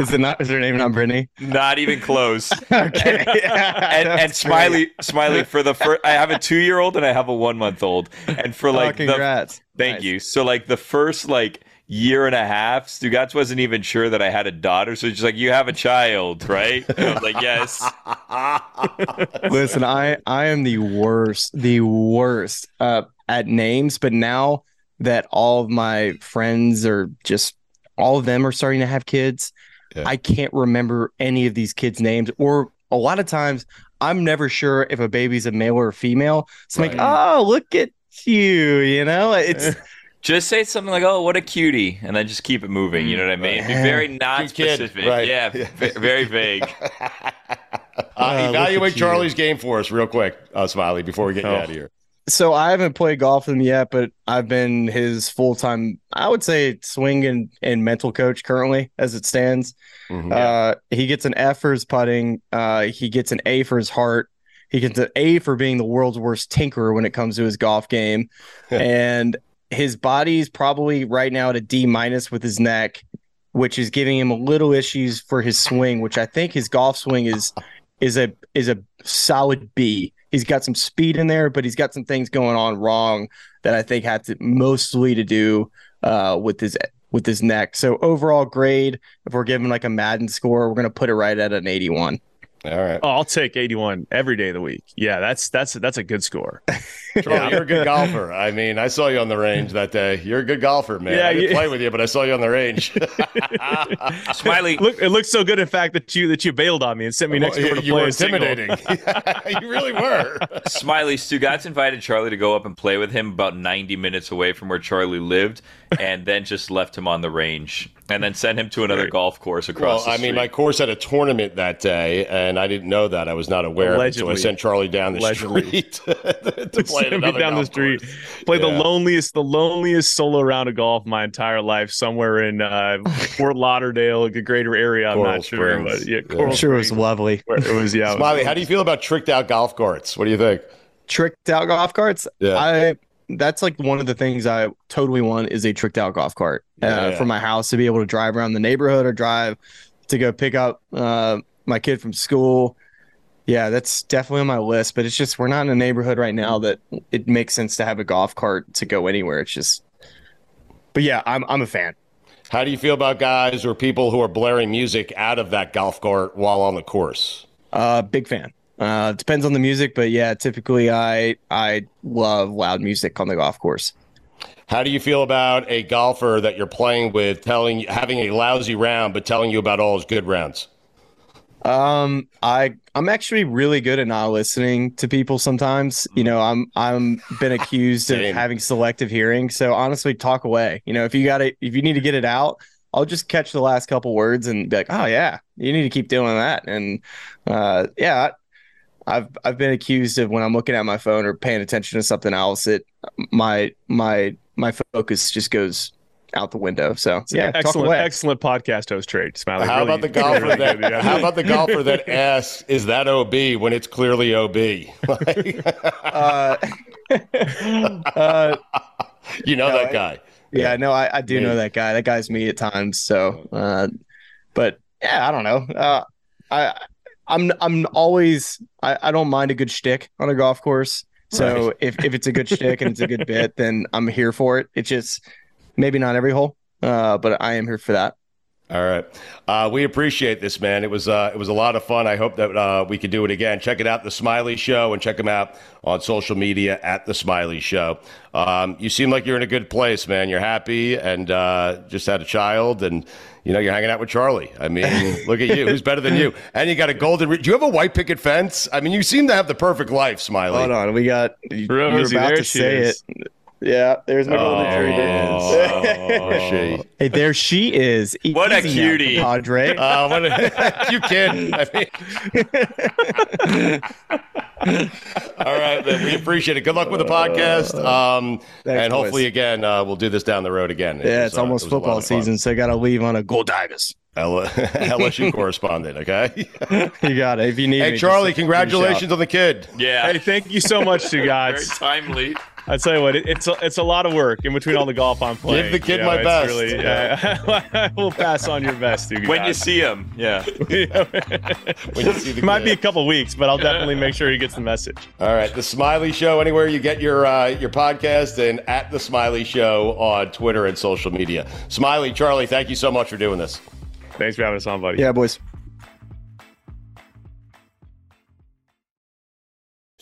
[SPEAKER 3] is it not? Is her name not Brittany?
[SPEAKER 4] Not even close.
[SPEAKER 3] Okay,
[SPEAKER 4] and, and Smylie, Smylie for the first. I have a two-year-old and I have a one-month-old, and for like
[SPEAKER 3] oh,
[SPEAKER 4] the
[SPEAKER 3] congrats!
[SPEAKER 4] Thank
[SPEAKER 3] Nice.
[SPEAKER 4] you. So like the first like year and a half, Stugotz wasn't even sure that I had a daughter. So she's like, "You have a child, right?" And I was like, "Yes."
[SPEAKER 3] Listen, I I am the worst, the worst uh, at names. But now that all of my friends are just all of them are starting to have kids,
[SPEAKER 2] Yeah.
[SPEAKER 3] I can't remember any of these kids' names. Or a lot of times, I'm never sure if a baby's a male or a female. So I'm like, oh, look at you. You know, it's
[SPEAKER 4] Just say something like, "Oh, what a cutie," and then just keep it moving. You know what I mean? Be very non-specific.
[SPEAKER 2] right.
[SPEAKER 4] Yeah, v- very vague.
[SPEAKER 2] Uh,
[SPEAKER 3] look
[SPEAKER 2] evaluate
[SPEAKER 3] you.
[SPEAKER 2] Charlie's game for us real quick, uh, Smylie, before we get you
[SPEAKER 1] Oh.
[SPEAKER 2] out of here.
[SPEAKER 3] So I haven't played golf with him yet, but I've been his full time, I would say, swing and, and mental coach currently as it stands.
[SPEAKER 2] Mhm.
[SPEAKER 3] Uh, he gets an F for his putting. Uh, he gets an A for his heart. He gets an A for being the world's worst tinkerer when it comes to his golf game. and his body's probably right now at a D minus with his neck, which is giving him a little issues for his swing, which I think his golf swing is is a is a solid B. He's got some speed in there, but he's got some things going on wrong that I think had to mostly to do uh, with his with his neck. So overall grade, if we're giving like a Madden score, we're gonna put it right at an 81.
[SPEAKER 2] All right,
[SPEAKER 1] Oh, I'll take 81 every day of the week. Yeah, that's that's that's a good score.
[SPEAKER 2] Charlie, you're a good golfer. I mean, I saw you on the range that day. You're a good golfer, man.
[SPEAKER 1] Yeah,
[SPEAKER 2] I didn't
[SPEAKER 1] you-
[SPEAKER 2] play with you, but I saw you on the range.
[SPEAKER 4] Smylie,
[SPEAKER 1] Look, it looks so good. In fact, that you that you bailed on me and sent me next door to
[SPEAKER 2] you
[SPEAKER 1] play
[SPEAKER 2] were
[SPEAKER 1] a single.
[SPEAKER 2] intimidating. you really were.
[SPEAKER 4] Smylie, Stugotz invited Charlie to go up and play with him about 90 minutes away from where Charlie lived, and then just left him on the range. And then send him to another
[SPEAKER 1] Right.
[SPEAKER 4] golf course across
[SPEAKER 2] Well, I mean, my course had a tournament that day, and I didn't know that. I was not aware of it, so I sent Charlie down the
[SPEAKER 1] Allegedly.
[SPEAKER 2] street to play at
[SPEAKER 1] Send me
[SPEAKER 2] another
[SPEAKER 1] down the street.
[SPEAKER 2] course.
[SPEAKER 1] Play the loneliest, the loneliest solo round of golf my entire life, somewhere in uh, Fort Lauderdale, the greater area. I'm
[SPEAKER 2] Coral
[SPEAKER 1] not sure,
[SPEAKER 2] Springs.
[SPEAKER 1] but yeah,
[SPEAKER 2] Yeah.
[SPEAKER 1] Coral
[SPEAKER 3] I'm sure it was lovely.
[SPEAKER 1] where It was yeah. it was
[SPEAKER 2] Smylie, how do you feel about tricked out golf carts? What do you think?
[SPEAKER 3] Tricked out golf carts.
[SPEAKER 2] Yeah.
[SPEAKER 3] I that's like one of the things I totally want is a tricked out golf cart uh,
[SPEAKER 2] Yeah.
[SPEAKER 3] for my house to be able to drive around the neighborhood or drive to go pick up uh, my kid from school. Yeah, that's definitely on my list, but it's just we're not in a neighborhood right now that it makes sense to have a golf cart to go anywhere. It's just, but yeah, I'm I'm a fan.
[SPEAKER 2] How do you feel about guys or people who are blaring music out of that golf cart while on the course?
[SPEAKER 3] Uh, big fan. Uh, depends on the music, but yeah, typically I I love loud music on the golf course.
[SPEAKER 2] How do you feel about a golfer that you're playing with telling having a lousy round but telling you about all his good rounds?
[SPEAKER 3] Um, I I'm actually really good at not listening to people sometimes. You know, I'm I'm been accused of having selective hearing. So honestly, talk away. You know, if you got it, if you need to get it out, I'll just catch the last couple words and be like, oh yeah, you need to keep doing that. And uh, yeah, I've I've been accused of when I'm looking at my phone or paying attention to something else, it my my my focus just goes out the window. So yeah, talk
[SPEAKER 1] excellent,
[SPEAKER 3] away.
[SPEAKER 1] excellent podcast host trade. Smylie.
[SPEAKER 2] how
[SPEAKER 1] Really-
[SPEAKER 2] about the golfer
[SPEAKER 1] really
[SPEAKER 2] that?
[SPEAKER 1] good, yeah.
[SPEAKER 2] How about the golfer that asks, "Is that OB?" when it's clearly OB?
[SPEAKER 3] uh, uh,
[SPEAKER 2] you know
[SPEAKER 3] No,
[SPEAKER 2] that
[SPEAKER 3] I-
[SPEAKER 2] guy.
[SPEAKER 3] Yeah, no, I, I do
[SPEAKER 2] Yeah.
[SPEAKER 3] know that guy. That guy's me at times. So, uh, but yeah, I don't know. Uh, I I'm I'm always I, I don't mind a good shtick on a golf course. So
[SPEAKER 2] Right.
[SPEAKER 3] if if it's a good shtick and it's a good bit, then I'm here for it. It's just maybe not every hole, uh, but I am here for that.
[SPEAKER 2] All right, uh, we appreciate this, man. It was uh, it was a lot of fun. I hope that uh, we could do it again. Check it out, the Smylie Show, and check him out on social media at the Smylie Show. Um, you seem like you're in a good place, man. You're happy and uh, just had a child, and you know you're hanging out with Charlie. I mean, look at you. Who's better than you? And you got a golden. Re- do you have a white picket fence? I mean, you seem to have the perfect life, Smylie.
[SPEAKER 3] Hold on, we got you, you're about
[SPEAKER 1] there
[SPEAKER 3] to say
[SPEAKER 1] is.
[SPEAKER 3] it. Yeah, there's my golden
[SPEAKER 1] There it
[SPEAKER 2] Oh.
[SPEAKER 3] Hey, there she is.
[SPEAKER 4] What a
[SPEAKER 3] Easy now,
[SPEAKER 4] cutie.
[SPEAKER 3] Padre.
[SPEAKER 2] Uh, what a, you kid. I mean, all right, man. We appreciate it. Good luck with the podcast. Um,
[SPEAKER 3] Thanks,
[SPEAKER 2] and hopefully,
[SPEAKER 3] boys.
[SPEAKER 2] again, uh, we'll do this down the road again. It
[SPEAKER 3] yeah,
[SPEAKER 2] was,
[SPEAKER 3] it's
[SPEAKER 2] uh,
[SPEAKER 3] almost
[SPEAKER 2] it was a lot
[SPEAKER 3] football season, so I got to leave on a gold divers.
[SPEAKER 2] L- LSU correspondent, okay?
[SPEAKER 3] You got it. If you need
[SPEAKER 2] hey,
[SPEAKER 3] me,
[SPEAKER 2] Charlie,
[SPEAKER 3] just give me a
[SPEAKER 2] congratulations on the kid.
[SPEAKER 4] yeah,
[SPEAKER 1] Hey, thank you so much, you
[SPEAKER 4] very
[SPEAKER 1] guys.
[SPEAKER 4] timely.
[SPEAKER 1] I tell you what, it, it's a, it's a lot of work in between all the golf I'm playing.
[SPEAKER 2] Give the kid
[SPEAKER 1] You
[SPEAKER 2] my
[SPEAKER 1] it's
[SPEAKER 2] best.
[SPEAKER 1] Really, yeah, I will pass on your best, you
[SPEAKER 4] When you see him, yeah.
[SPEAKER 2] When you see the
[SPEAKER 1] it might be a
[SPEAKER 2] kid.
[SPEAKER 1] couple weeks, but I'll definitely make sure he gets the message.
[SPEAKER 2] All right, the Smylie Show. Anywhere you get your uh, your podcast, and at the Smylie Show on Twitter and social media. Smylie, Charlie, thank you so much for doing this.
[SPEAKER 1] Thanks for having us on, buddy.
[SPEAKER 3] Yeah, boys.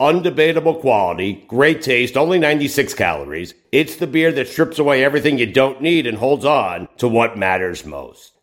[SPEAKER 2] undebatable quality, great taste, only 96 calories. It's the beer that strips away everything you don't need and holds on to what matters most.